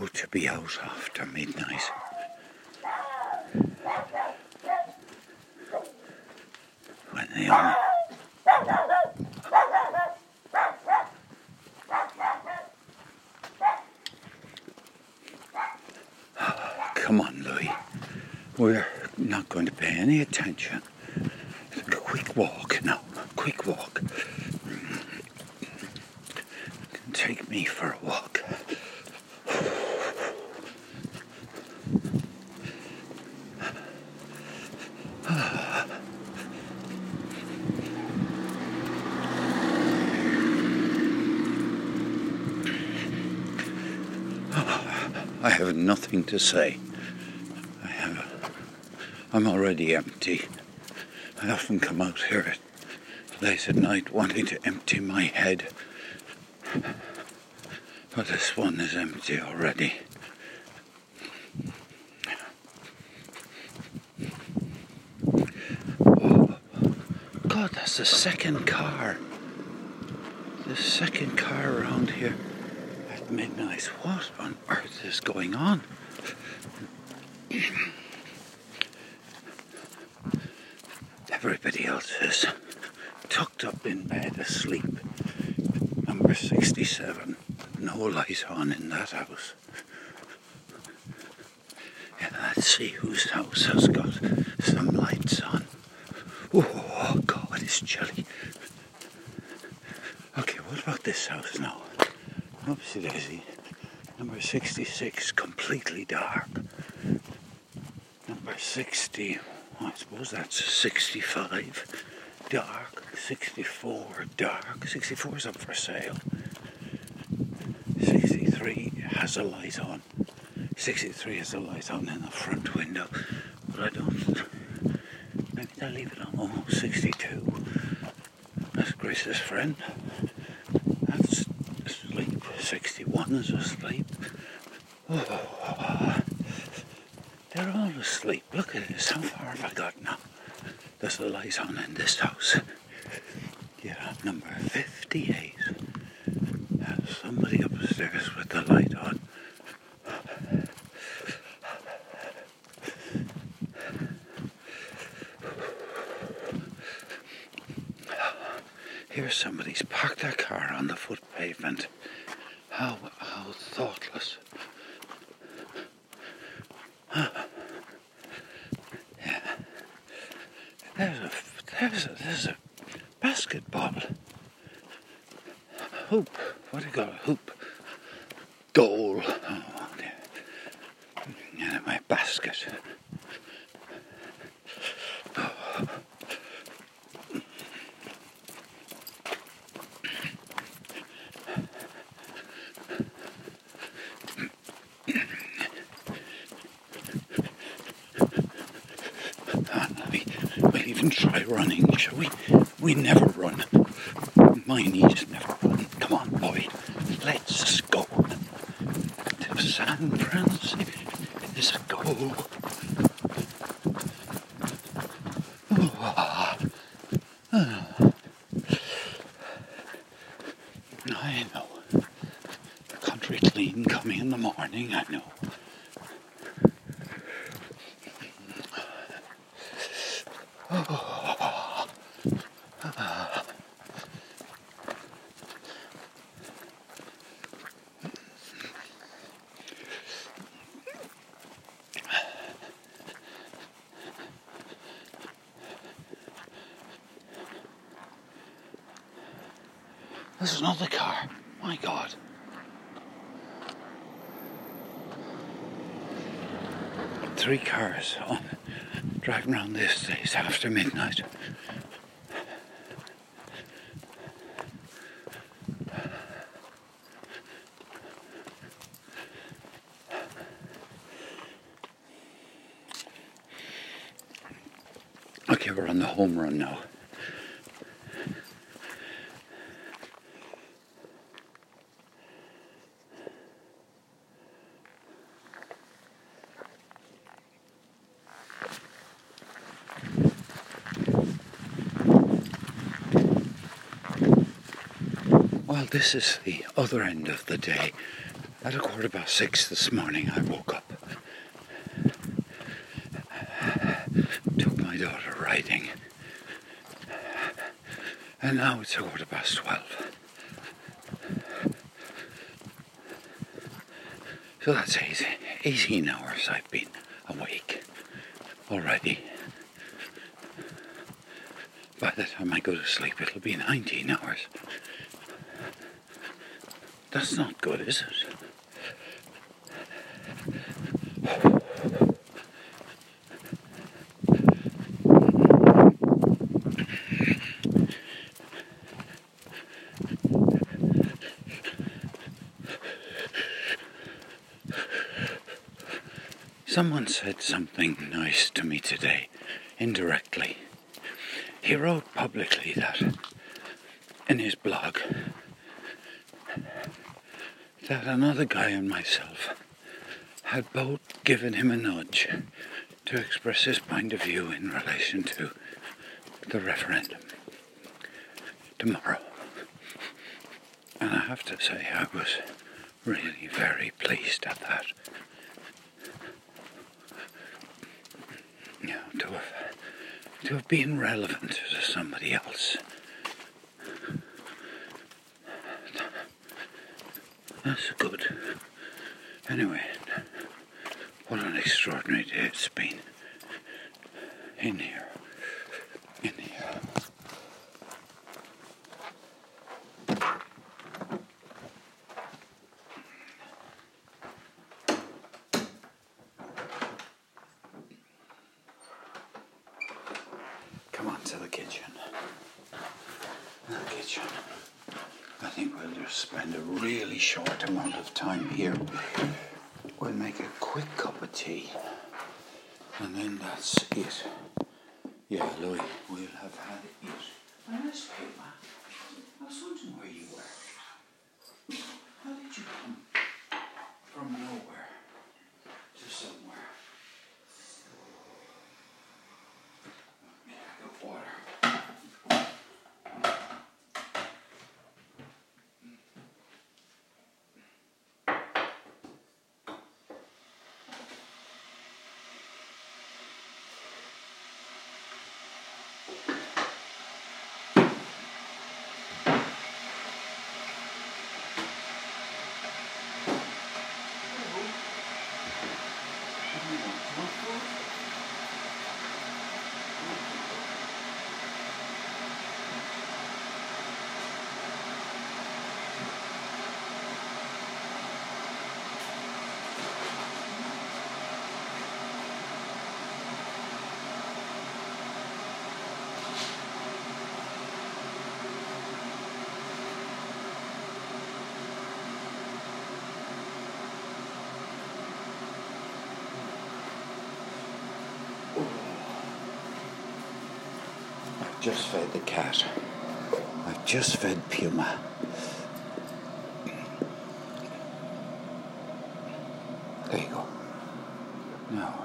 Oh, to be out after midnight. When they are. Come on, Louis. We're not going to pay any attention. Quick walk now. Quick walk. Take me for a walk. I have nothing to say. I have. I'm already empty. I often come out here at late at night wanting to empty my head. But this one is empty already. God, that's the second car. The second car around here at midnight. What on earth is going on? Everybody else is tucked up in bed asleep. Number 67. No light on in that house. Yeah, let's see whose house has got some lights on. Chilly. Okay, what about this house now? Oopsie daisy. Number 66, completely dark. Number 60, I suppose that's 65, dark. 64, dark. 64 is up for sale. 63 has a light on. 63 has a light on in the front window, but I don't. Maybe they'll leave it on. Oh, 62. That's Grace's friend. That's asleep. 61 is asleep. They're all asleep. Look at this. How far have I got now? There's a light on in this house. Yeah, number 58. There's somebody upstairs with the light Here's somebody's parked their car on the foot pavement. How, how thoughtless. Yeah. There's a, there's a, there's a basketball. Hoop. What do you call it? Hoop. Goal. Oh, dear. And my basket. we, try running, shall we? We never run. My knees never run. Come on, Bobby. Let's go. To San Francisco. Oh. Ah. I know. Country clean coming in the morning, I know. There's the car. My God. Three cars on, driving around this place after midnight. Okay, we're on the home run now. Well, this is the other end of the day. At a quarter past six this morning, I woke up. Took my daughter riding. And now it's a quarter past twelve. So that's 18 hours I've been awake already. By the time I go to sleep, it'll be 19 hours. That's not good, is it? Someone said something nice to me today, indirectly. He wrote publicly that in his blog that another guy and myself had both given him a nudge to express his point of view in relation to the referendum tomorrow. And I have to say, I was really very pleased at that. You know, to have, to have been relevant to somebody else. That's good. Anyway, what an extraordinary day it's been. In here. In here. Come on to the kitchen. The kitchen. I think we'll just spend a really short amount of time here. We'll make a quick cup of tea. And then that's it. Yeah, Louis, we'll have had it. And this paper, I was wondering where you were. How did you come from nowhere just fed the cat. I've just fed Puma. There you go. Now,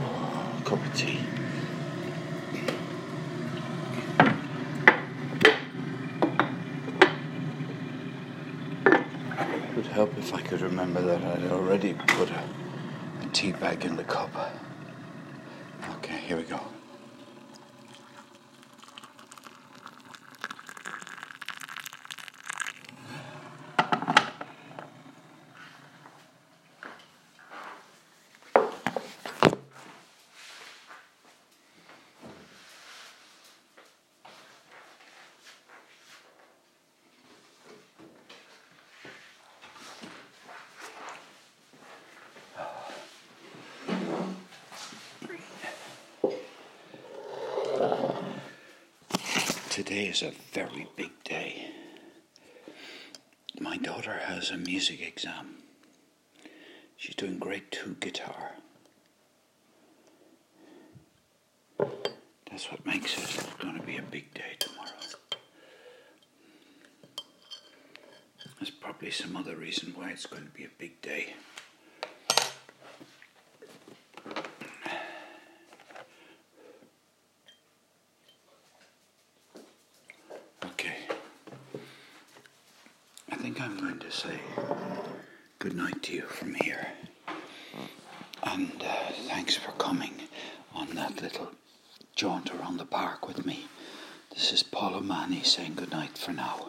oh, cup of tea. It would help if I could remember that I'd already put a, a tea bag in the cup. Here we go. Today is a very big day. My daughter has a music exam. She's doing grade two guitar. That's what makes it going to be a big day tomorrow. There's probably some other reason why it's going to be a big day. Okay. Think I'm going to say good night to you from here. And uh, thanks for coming on that little jaunt around the park with me. This is Paul O'Mahony saying good night for now.